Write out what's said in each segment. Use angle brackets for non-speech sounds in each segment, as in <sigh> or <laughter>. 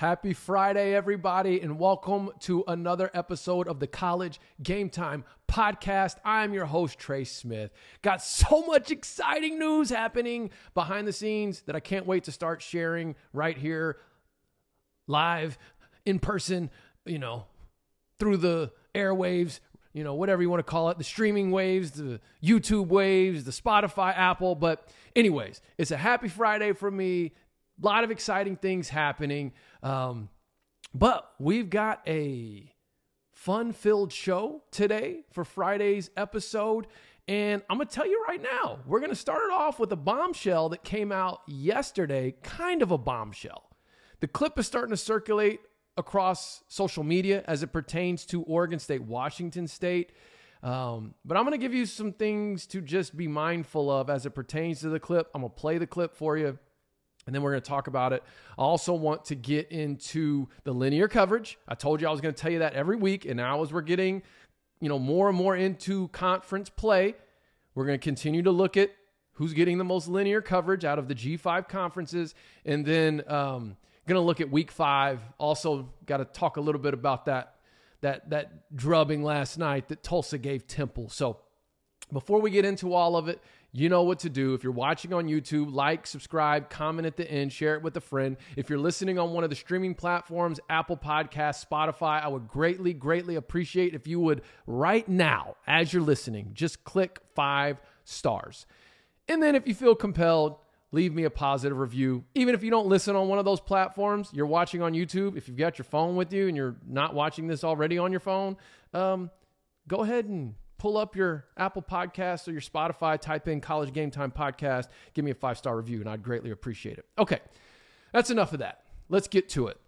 Happy Friday, everybody, and welcome to another episode of the College Game Time Podcast. I'm your host, Trey Smith. Got so much exciting news happening behind the scenes that I can't wait to start sharing right here, live, in person, you know, through the airwaves, you know, whatever you want to call it, the streaming waves, the YouTube waves, the Spotify, Apple. But, anyways, it's a happy Friday for me. A lot of exciting things happening. Um, but we've got a fun filled show today for Friday's episode. And I'm going to tell you right now, we're going to start it off with a bombshell that came out yesterday, kind of a bombshell. The clip is starting to circulate across social media as it pertains to Oregon State, Washington State. Um, but I'm going to give you some things to just be mindful of as it pertains to the clip. I'm going to play the clip for you and then we're going to talk about it. I also want to get into the linear coverage. I told you I was going to tell you that every week, and now as we're getting, you know, more and more into conference play, we're going to continue to look at who's getting the most linear coverage out of the G5 conferences, and then um, going to look at Week Five. Also, got to talk a little bit about that that that drubbing last night that Tulsa gave Temple. So, before we get into all of it, you know what to do. If you're watching on YouTube, like, subscribe, comment at the end, share it with a friend. If you're listening on one of the streaming platforms, Apple Podcasts, Spotify, I would greatly, greatly appreciate if you would right now, as you're listening, just click five stars. And then if you feel compelled, leave me a positive review. Even if you don't listen on one of those platforms, you're watching on YouTube. If you've got your phone with you and you're not watching this already on your phone, um, go ahead and pull up your Apple Podcast or your Spotify, type in College Game Time Podcast, give me a five star review, and I'd greatly appreciate it. Okay, that's enough of that. Let's get to it.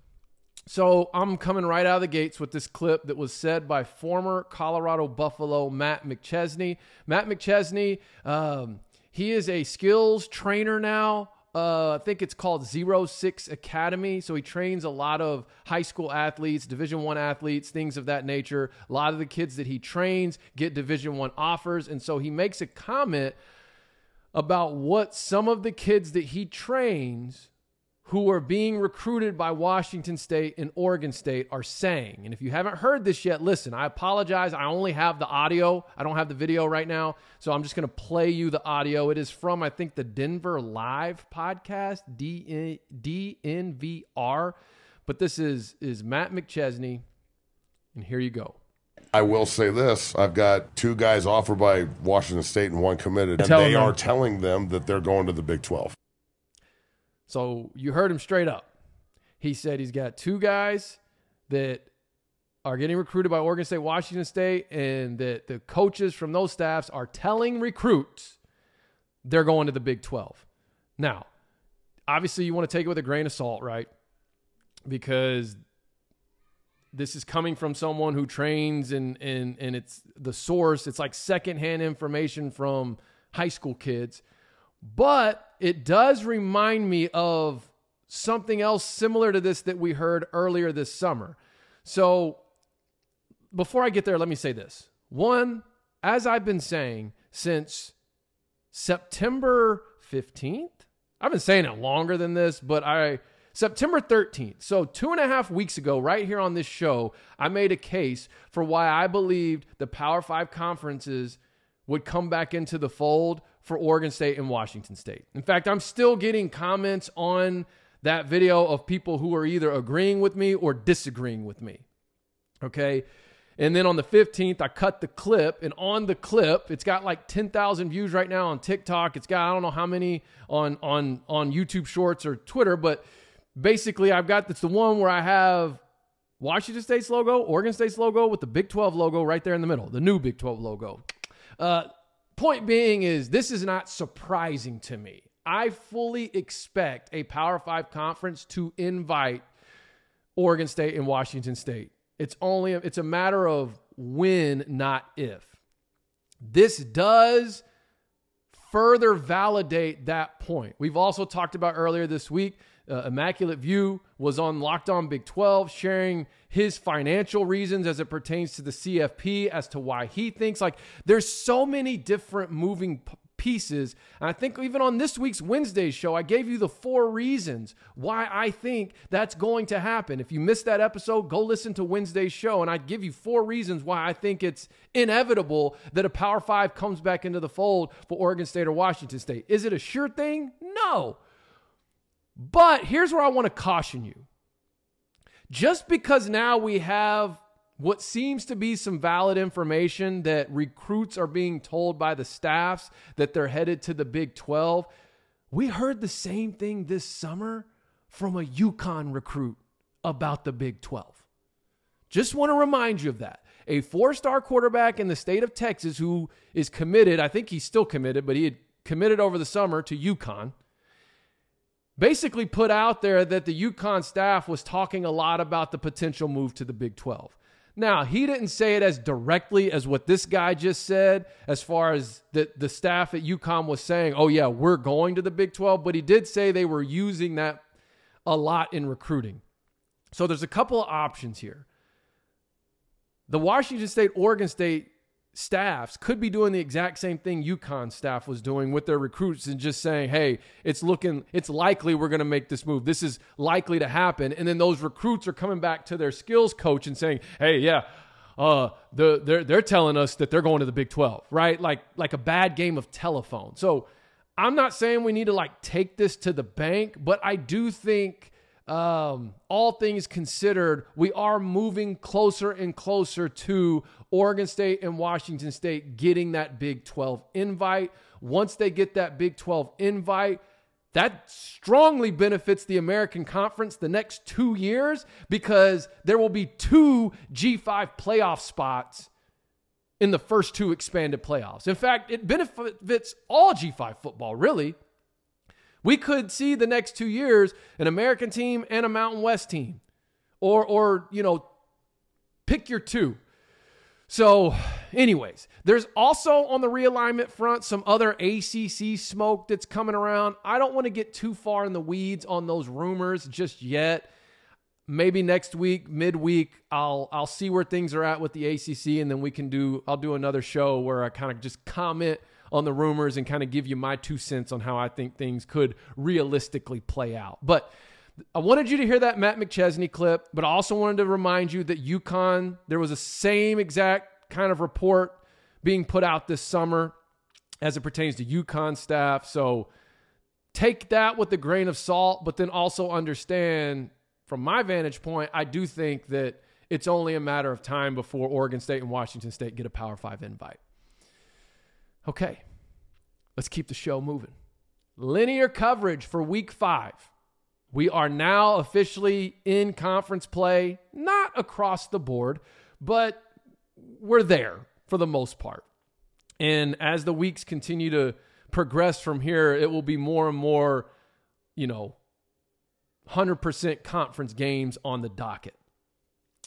So I'm coming right out of the gates with this clip that was said by former Colorado Buffalo Matt McChesney. Matt McChesney, um, he is a skills trainer now uh, I think it's called Zero Six Academy. So he trains a lot of high school athletes, Division One athletes, things of that nature. A lot of the kids that he trains get Division One offers, and so he makes a comment about what some of the kids that he trains who are being recruited by Washington State and Oregon State are saying. And if you haven't heard this yet, listen, I apologize. I only have the audio, I don't have the video right now. So I'm just going to play you the audio. It is from, I think, the Denver Live podcast, DNVR. But this is, is Matt McChesney. And here you go. I will say this: I've got two guys offered by Washington State and one committed, and Tell they them. are telling them that they're going to the Big Twelve. So you heard him straight up. He said he's got two guys that are getting recruited by Oregon State, Washington State, and that the coaches from those staffs are telling recruits they're going to the Big 12. Now, obviously, you want to take it with a grain of salt, right? Because this is coming from someone who trains and and and it's the source. It's like secondhand information from high school kids. But it does remind me of something else similar to this that we heard earlier this summer. So before I get there, let me say this. One, as I've been saying since September 15th, I've been saying it longer than this, but I September 13th. So, two and a half weeks ago, right here on this show, I made a case for why I believed the Power Five conferences would come back into the fold for Oregon State and Washington State. In fact, I'm still getting comments on that video of people who are either agreeing with me or disagreeing with me. Okay. And then on the 15th, I cut the clip, and on the clip, it's got like 10,000 views right now on TikTok. It's got I don't know how many on on on YouTube Shorts or Twitter, but basically, I've got it's the one where I have Washington State's logo, Oregon State's logo, with the Big 12 logo right there in the middle, the new Big 12 logo. Uh, point being is this is not surprising to me. I fully expect a Power Five conference to invite Oregon State and Washington State. It's only it's a matter of when, not if. This does further validate that point. We've also talked about earlier this week. Uh, Immaculate View was on Locked On Big 12, sharing his financial reasons as it pertains to the CFP, as to why he thinks like there's so many different moving p- pieces. And I think even on this week's Wednesday show, I gave you the four reasons why I think that's going to happen. If you missed that episode, go listen to Wednesday's show, and I give you four reasons why I think it's inevitable that a Power Five comes back into the fold for Oregon State or Washington State. Is it a sure thing? No. But here's where I want to caution you. Just because now we have what seems to be some valid information that recruits are being told by the staffs that they're headed to the Big 12. We heard the same thing this summer from a UConn recruit about the Big 12. Just want to remind you of that. A four star quarterback in the state of Texas who is committed, I think he's still committed, but he had committed over the summer to UConn basically put out there that the UConn staff was talking a lot about the potential move to the Big 12. Now, he didn't say it as directly as what this guy just said, as far as the, the staff at UConn was saying, oh, yeah, we're going to the Big 12, but he did say they were using that a lot in recruiting. So there's a couple of options here. The Washington State, Oregon State staffs could be doing the exact same thing UConn staff was doing with their recruits and just saying, hey, it's looking, it's likely we're going to make this move. This is likely to happen. And then those recruits are coming back to their skills coach and saying, hey, yeah, uh, the, they're, they're telling us that they're going to the Big 12, right? Like, like a bad game of telephone. So I'm not saying we need to like take this to the bank, but I do think um, all things considered, we are moving closer and closer to Oregon State and Washington State getting that Big 12 invite. Once they get that Big 12 invite, that strongly benefits the American Conference the next two years because there will be two G5 playoff spots in the first two expanded playoffs. In fact, it benefits all G5 football, really. We could see the next two years an American team and a Mountain West team, or or you know, pick your two. So, anyways, there's also on the realignment front some other ACC smoke that's coming around. I don't want to get too far in the weeds on those rumors just yet. Maybe next week, midweek, I'll I'll see where things are at with the ACC, and then we can do I'll do another show where I kind of just comment on the rumors and kind of give you my two cents on how I think things could realistically play out. But I wanted you to hear that Matt McChesney clip, but I also wanted to remind you that UConn, there was the same exact kind of report being put out this summer as it pertains to UConn staff. So take that with a grain of salt, but then also understand from my vantage point, I do think that it's only a matter of time before Oregon State and Washington State get a Power Five invite. Okay, let's keep the show moving. Linear coverage for week five. We are now officially in conference play, not across the board, but we're there for the most part. And as the weeks continue to progress from here, it will be more and more, you know, 100% conference games on the docket.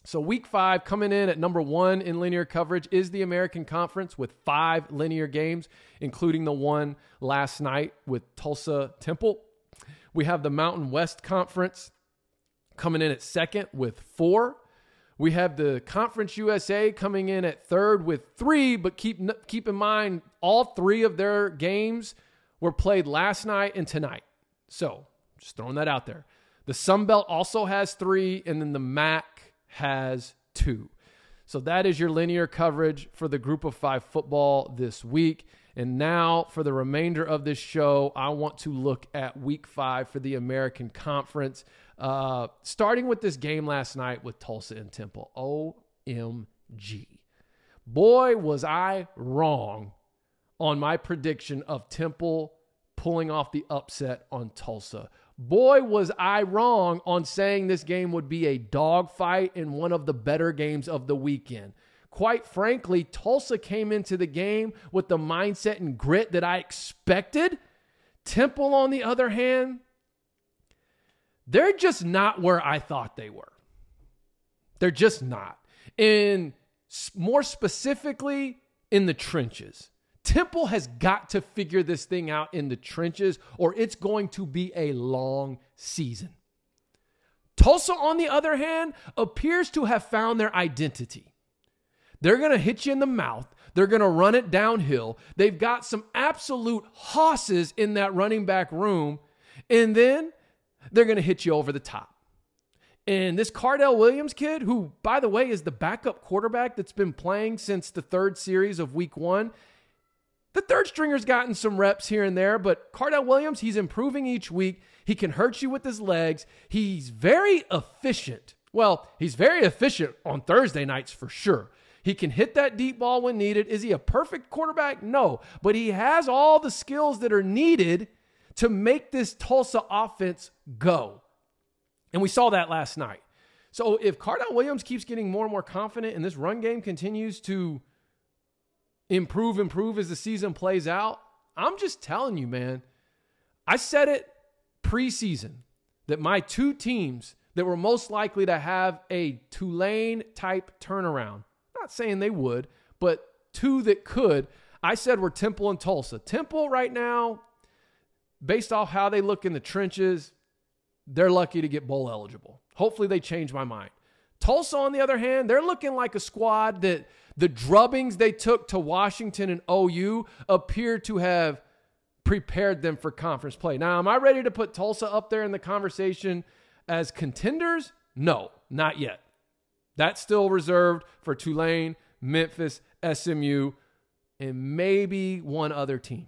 So, week five, coming in at number one in linear coverage is the American Conference with five linear games, including the one last night with Tulsa Temple. We have the Mountain West Conference coming in at second with four. We have the Conference USA coming in at third with three, but keep keep in mind all three of their games were played last night and tonight. So just throwing that out there. The Sun Belt also has three, and then the MAC has two. So that is your linear coverage for the group of five football this week. And now, for the remainder of this show, I want to look at week five for the American Conference, uh, starting with this game last night with Tulsa and Temple. OMG. Boy, was I wrong on my prediction of Temple pulling off the upset on Tulsa. Boy, was I wrong on saying this game would be a dogfight in one of the better games of the weekend. Quite frankly, Tulsa came into the game with the mindset and grit that I expected. Temple, on the other hand, they're just not where I thought they were. They're just not. And more specifically, in the trenches. Temple has got to figure this thing out in the trenches, or it's going to be a long season. Tulsa, on the other hand, appears to have found their identity. They're going to hit you in the mouth. They're going to run it downhill. They've got some absolute hosses in that running back room. And then they're going to hit you over the top. And this Cardell Williams kid, who, by the way, is the backup quarterback that's been playing since the third series of week one, the third stringer's gotten some reps here and there, but Cardell Williams, he's improving each week. He can hurt you with his legs. He's very efficient. Well, he's very efficient on Thursday nights for sure. He can hit that deep ball when needed. Is he a perfect quarterback? No, but he has all the skills that are needed to make this Tulsa offense go. And we saw that last night. So if Cardell Williams keeps getting more and more confident and this run game continues to improve, improve as the season plays out, I'm just telling you, man. I said it preseason that my two teams that were most likely to have a Tulane type turnaround, not saying they would, but two that could, I said were Temple and Tulsa. Temple right now, based off how they look in the trenches, they're lucky to get bowl eligible. Hopefully they change my mind. Tulsa, on the other hand, they're looking like a squad that the drubbings they took to Washington and OU appear to have prepared them for conference play. Now, am I ready to put Tulsa up there in the conversation as contenders? No, not yet. That's still reserved for Tulane, Memphis, SMU, and maybe one other team.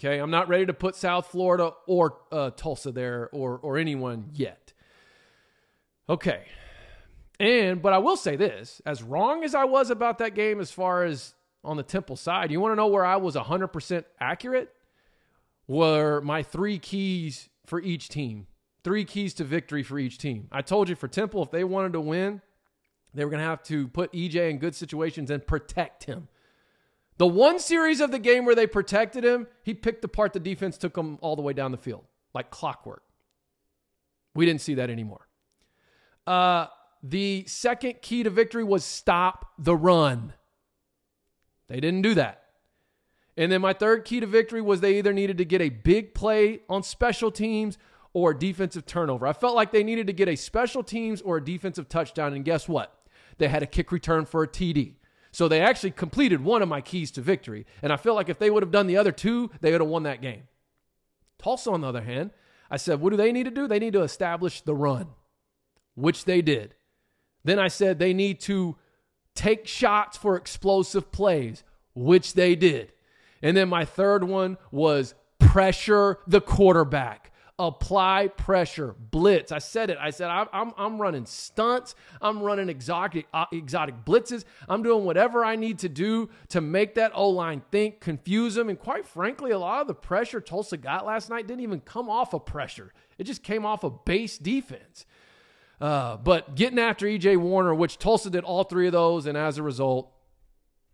Okay, I'm not ready to put South Florida or uh, Tulsa there or or anyone yet. Okay, and but I will say this: as wrong as I was about that game, as far as on the Temple side, you want to know where I was 100% accurate? Were my three keys for each team, three keys to victory for each team. I told you for Temple, if they wanted to win, they were going to have to put EJ in good situations and protect him. The one series of the game where they protected him, he picked apart the defense, took him all the way down the field like clockwork. We didn't see that anymore. Uh, the second key to victory was stop the run. They didn't do that. And then my third key to victory was they either needed to get a big play on special teams or a defensive turnover. I felt like they needed to get a special teams or a defensive touchdown. And guess what? They had a kick return for a TD. So they actually completed one of my keys to victory. And I feel like if they would have done the other two, they would have won that game. Tulsa, on the other hand, I said, what do they need to do? They need to establish the run, which they did. Then I said they need to take shots for explosive plays, which they did. And then my third one was pressure the quarterback apply pressure, blitz. I said it. I said I'm, I'm, I'm running stunts. I'm running exotic uh, exotic blitzes. I'm doing whatever I need to do to make that O line think, confuse them, and quite frankly, a lot of the pressure Tulsa got last night didn't even come off of pressure. It just came off of base defense. Uh, but getting after EJ Warner, which Tulsa did all three of those, and as a result,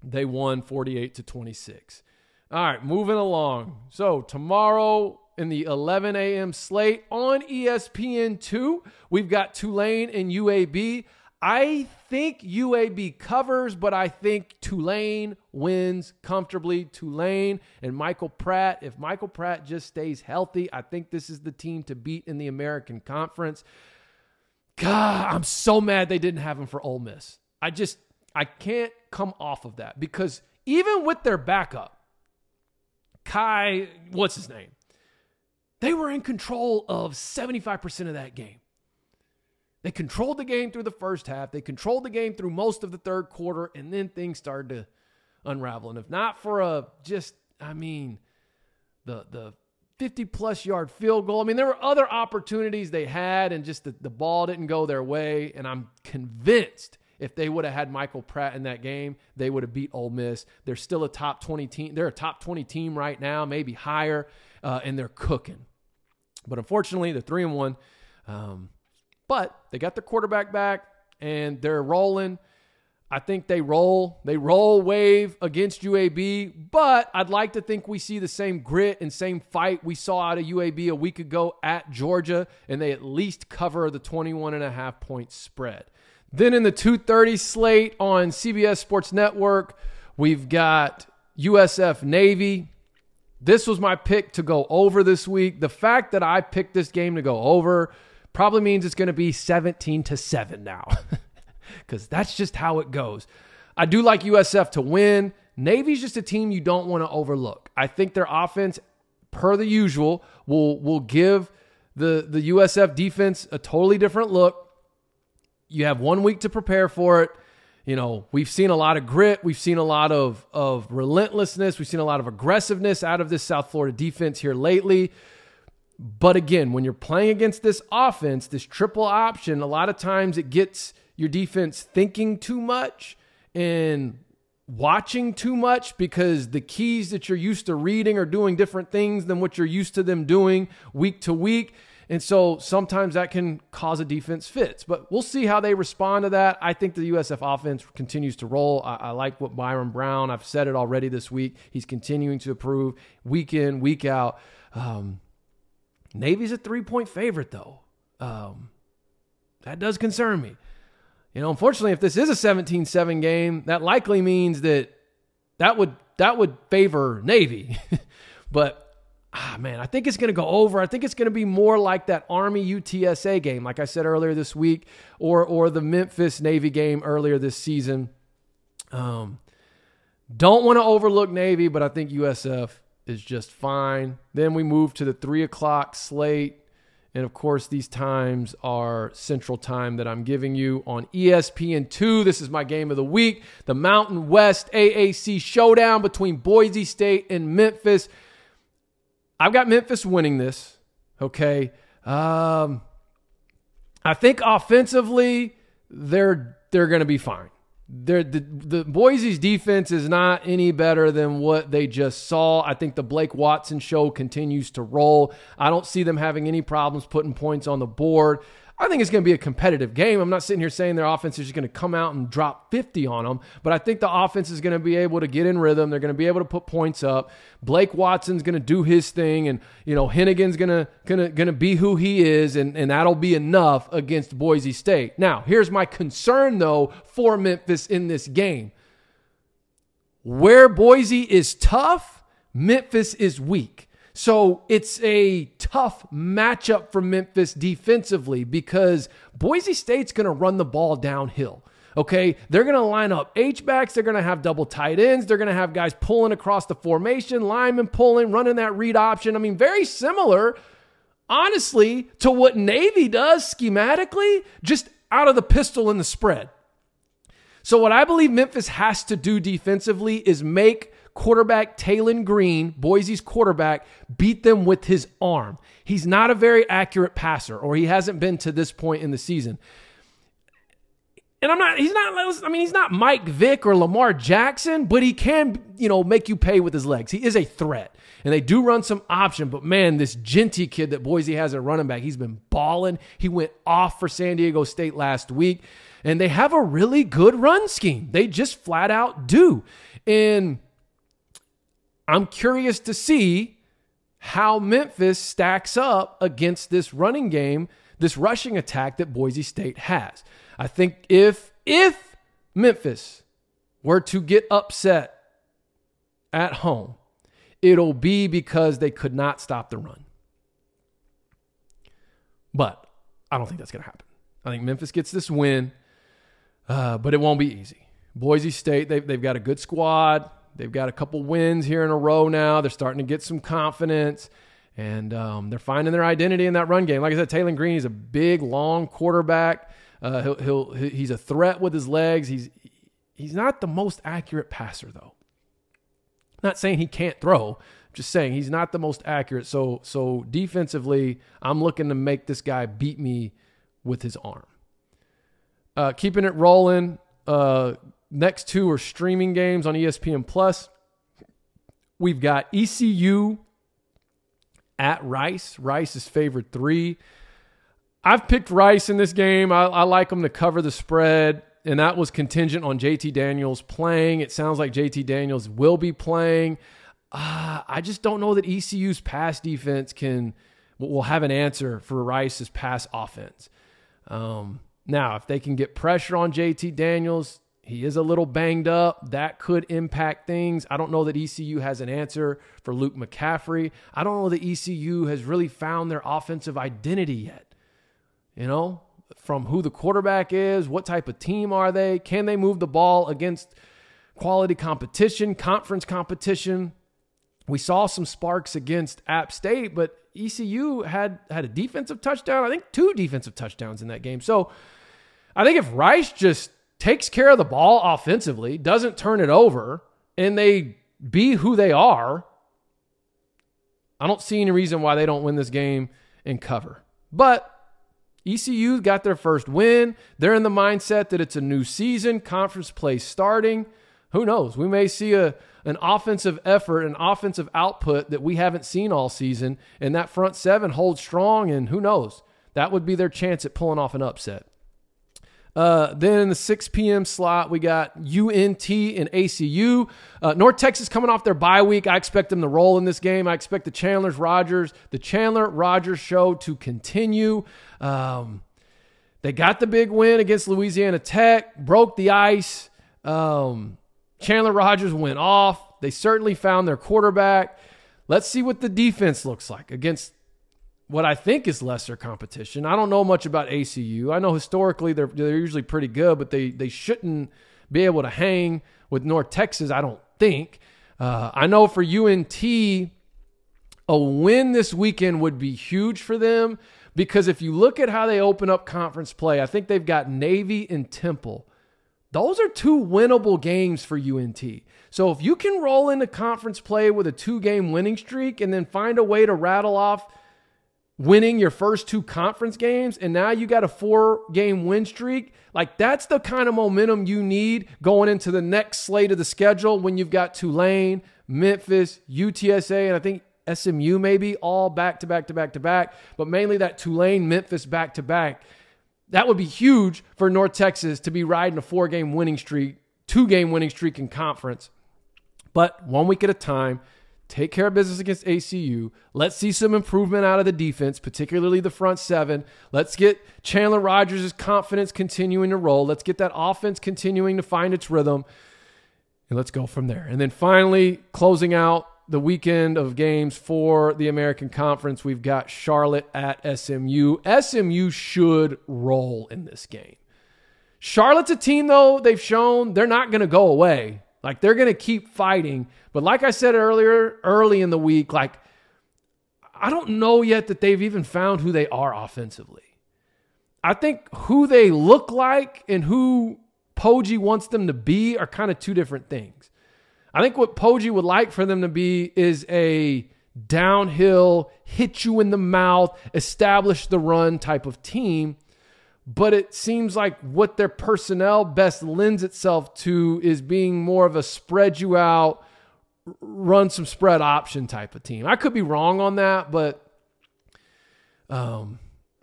they won 48 to 26. All right, moving along. So tomorrow in the 11 a.m. slate on ESPN2. We've got Tulane and UAB. I think UAB covers, but I think Tulane wins comfortably. Tulane and Michael Pratt. If Michael Pratt just stays healthy, I think this is the team to beat in the American Conference. God, I'm so mad they didn't have him for Ole Miss. I just, I can't come off of that because even with their backup, Kai, what's his name? They were in control of 75% of that game. They controlled the game through the first half. They controlled the game through most of the third quarter, and then things started to unravel. And if not for a just, I mean, the the 50 plus yard field goal. I mean, there were other opportunities they had, and just the, the ball didn't go their way. And I'm convinced if they would have had Michael Pratt in that game, they would have beat Ole Miss. They're still a top 20 team. They're a top 20 team right now, maybe higher, uh, and they're cooking. But unfortunately, they're three and one. Um, but they got their quarterback back and they're rolling. I think they roll. They roll wave against UAB, but I'd like to think we see the same grit and same fight we saw out of UAB a week ago at Georgia, and they at least cover the 21 and a half point spread. Then in the 230 slate on CBS Sports Network, we've got USF Navy. This was my pick to go over this week. The fact that I picked this game to go over probably means it's going to be 17 to 7 now. <laughs> Cuz that's just how it goes. I do like USF to win. Navy's just a team you don't want to overlook. I think their offense, per the usual, will will give the the USF defense a totally different look. You have one week to prepare for it. You know, we've seen a lot of grit. We've seen a lot of, of relentlessness. We've seen a lot of aggressiveness out of this South Florida defense here lately. But again, when you're playing against this offense, this triple option, a lot of times it gets your defense thinking too much and watching too much because the keys that you're used to reading are doing different things than what you're used to them doing week to week. And so sometimes that can cause a defense fits, but we'll see how they respond to that. I think the USF offense continues to roll. I, I, like what Byrum Brown, I've said it already this week. He's continuing to improve week in, week out. Um, Navy's a three point favorite, though. Um, that does concern me. You know, unfortunately, if this is a 17 7 game, that likely means that that would that would favor Navy. <laughs> but ah, man, I think it's going to go over. I think it's going to be more like that Army UTSA game, like I said earlier this week, or or the Memphis Navy game earlier this season. Um, don't want to overlook Navy, but I think USF is just fine. Then we move to the three o'clock slate. And of course, these times are central time that I'm giving you on ESPN2. This is my game of the week the Mountain West AAC showdown between Boise State and Memphis. I've got Memphis winning this. Okay. Um, I think offensively, they're they're going to be fine. The, the Boise's defense is not any better than what they just saw. I think the Blake Watson show continues to roll. I don't see them having any problems putting points on the board. I think it's going to be a competitive game. I'm not sitting here saying their offense is just going to come out and drop 50 on them, but I think the offense is going to be able to get in rhythm. They're going to be able to put points up. Blake Watson's going to do his thing, and you know Henigan's going to going to going to be who he is, and and that'll be enough against Boise State. Now, here's my concern though for Memphis in this game. Where Boise is tough, Memphis is weak. So it's a tough matchup for Memphis defensively because Boise State's going to run the ball downhill. Okay, they're going to line up H backs. They're going to have double tight ends. They're going to have guys pulling across the formation, linemen pulling, running that read option. I mean, very similar, honestly, to what Navy does schematically, just out of the pistol in the spread. So, what I believe Memphis has to do defensively is make quarterback Taylen Green, Boise's quarterback, beat them with his arm. He's not a very accurate passer, or he hasn't been to this point in the season. And I'm not, he's not, I mean, he's not Mike Vick or Lamar Jackson, but he can, you know, make you pay with his legs. He is a threat. And they do run some option, but man, this Jeanty kid that Boise has at running back, he's been balling. He went off for San Diego State last week, and they have a really good run scheme. They just flat out do. And I'm curious to see how Memphis stacks up against this running game, this rushing attack that Boise State has. I think if if Memphis were to get upset at home, it'll be because they could not stop the run. But I don't think that's going to happen. I think Memphis gets this win, uh, but it won't be easy. Boise State, they've, they've got a good squad. They've got a couple wins here in a row now. They're starting to get some confidence, and um, they're finding their identity in that run game. Like I said, Taylen Green is a big, long quarterback. Uh, he'll, he'll he's a threat with his legs. He's he's not the most accurate passer though. Not saying he can't throw. Just saying he's not the most accurate. So so defensively, I'm looking to make this guy beat me with his arm. Uh, keeping it rolling. Uh, Next two are streaming games on ESPN Plus. We've got ECU at Rice. Rice is favored three. I've picked Rice in this game. I, I, like them to cover the spread, and that was contingent on JT Daniels playing. It sounds like JT Daniels will be playing. Uh, I just don't know that ECU's pass defense can will have an answer for Rice's pass offense. Um, now, if they can get pressure on JT Daniels, he is a little banged up. That could impact things. I don't know that ECU has an answer for Luke McCaffrey. I don't know that ECU has really found their offensive identity yet. You know, from who the quarterback is, what type of team are they? Can they move the ball against quality competition, conference competition. We saw some sparks against App State, but ECU had had a defensive touchdown. I think two defensive touchdowns in that game. So I think if Rice just takes care of the ball offensively, doesn't turn it over, and they be who they are, I don't see any reason why they don't win this game and cover. But ECU got their first win. They're in the mindset that it's a new season, conference play starting. Who knows? We may see a an offensive effort, an offensive output that we haven't seen all season, and that front seven holds strong. And who knows? That would be their chance at pulling off an upset. Uh, then in the 6 p.m. slot, we got UNT and ACU. Uh, North Texas coming off their bye week. I expect them to roll in this game. I expect the Chandler's Rogers, the Chandler Rogers show to continue. Um, they got the big win against Louisiana Tech, broke the ice. Um, Chandler Rogers went off. They certainly found their quarterback. Let's see what the defense looks like against what I think is lesser competition. I don't know much about ACU. I know historically they're they're usually pretty good, but they they shouldn't be able to hang with North Texas. I don't think. Uh, I know for UNT, a win this weekend would be huge for them because if you look at how they open up conference play, I think they've got Navy and Temple. Those are two winnable games for UNT. So if you can roll into conference play with a two game winning streak and then find a way to rattle off winning your first two conference games and now you got a four game win streak. Like that's the kind of momentum you need going into the next slate of the schedule when you've got Tulane, Memphis, UTSA, and I think SMU maybe all back to back to back to back, but mainly that Tulane, Memphis back to back. That would be huge for North Texas to be riding a four game winning streak, two game winning streak in conference. But one week at a time, take care of business against ACU. Let's see some improvement out of the defense, particularly the front seven. Let's get Chandler Rogers' confidence continuing to roll. Let's get that offense continuing to find its rhythm. And let's go from there. And then finally, closing out the weekend of games for the American Conference, we've got Charlotte at SMU. SMU should roll in this game. Charlotte's a team, though, they've shown they're not going to go away. Like they're going to keep fighting. But like I said earlier, early in the week, like I don't know yet that they've even found who they are offensively. I think who they look like and who Poggi wants them to be are kind of two different things. I think what Poggi would like for them to be is a downhill, hit you in the mouth, establish the run type of team but it seems like what their personnel best lends itself to is being more of a spread you out, run some spread option type of team. I could be wrong on that, but um,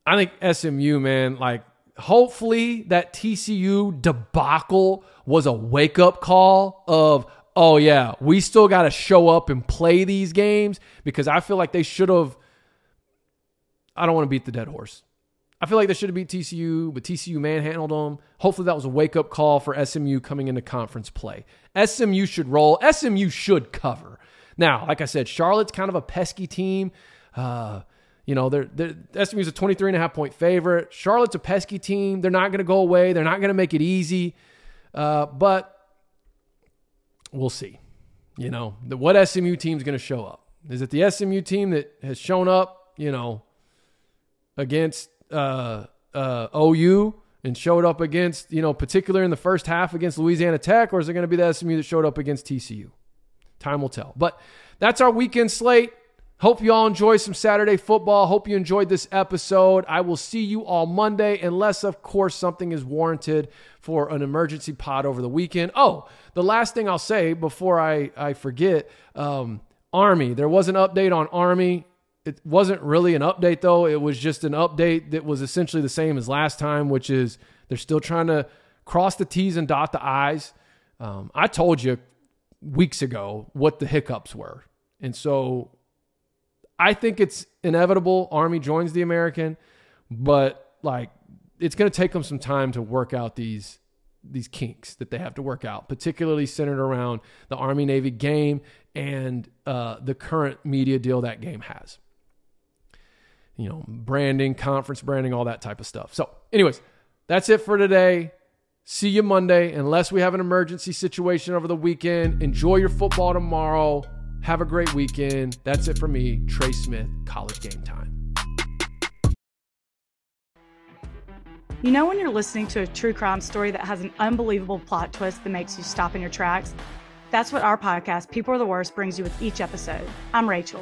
I think SMU, man, like hopefully that TCU debacle was a wake up call of, oh yeah, we still got to show up and play these games because I feel like they should have. I don't want to beat the dead horse. I feel like they should have beat TCU, but TCU manhandled them. Hopefully, that was a wake up call for SMU coming into conference play. SMU should roll. SMU should cover. Now, like I said, Charlotte's kind of a pesky team. Uh, you know, they're, they're SMU's a 23 and a half point favorite. Charlotte's a pesky team. They're not going to go away. They're not going to make it easy. Uh, but we'll see. You know, the, what SMU team is going to show up? Is it the SMU team that has shown up, you know, against uh, uh, OU and showed up against, you know, particular in the first half against Louisiana Tech, or is it going to be the SMU that showed up against TCU? Time will tell. But that's our weekend slate. Hope you all enjoy some Saturday football. Hope you enjoyed this episode. I will see you all Monday, unless, of course, something is warranted for an emergency pod over the weekend. Oh, the last thing I'll say before I, I forget um, Army. There was an update on Army. It wasn't really an update though. It was just an update that was essentially the same as last time, which is they're still trying to cross the T's and dot the I's. Um, I told you weeks ago what the hiccups were. And so I think it's inevitable Army joins the American, but like it's going to take them some time to work out these these kinks that they have to work out, particularly centered around the Army Navy game and uh, the current media deal that game has you know, branding, conference branding, all that type of stuff. So, anyways, that's it for today. See you Monday, unless we have an emergency situation over the weekend. Enjoy your football tomorrow. Have a great weekend. That's it for me, Trey Smith, College Game Time. You know, when you're listening to a true crime story that has an unbelievable plot twist that makes you stop in your tracks? That's what our podcast, People Are the Worst, brings you with each episode. I'm Rachel.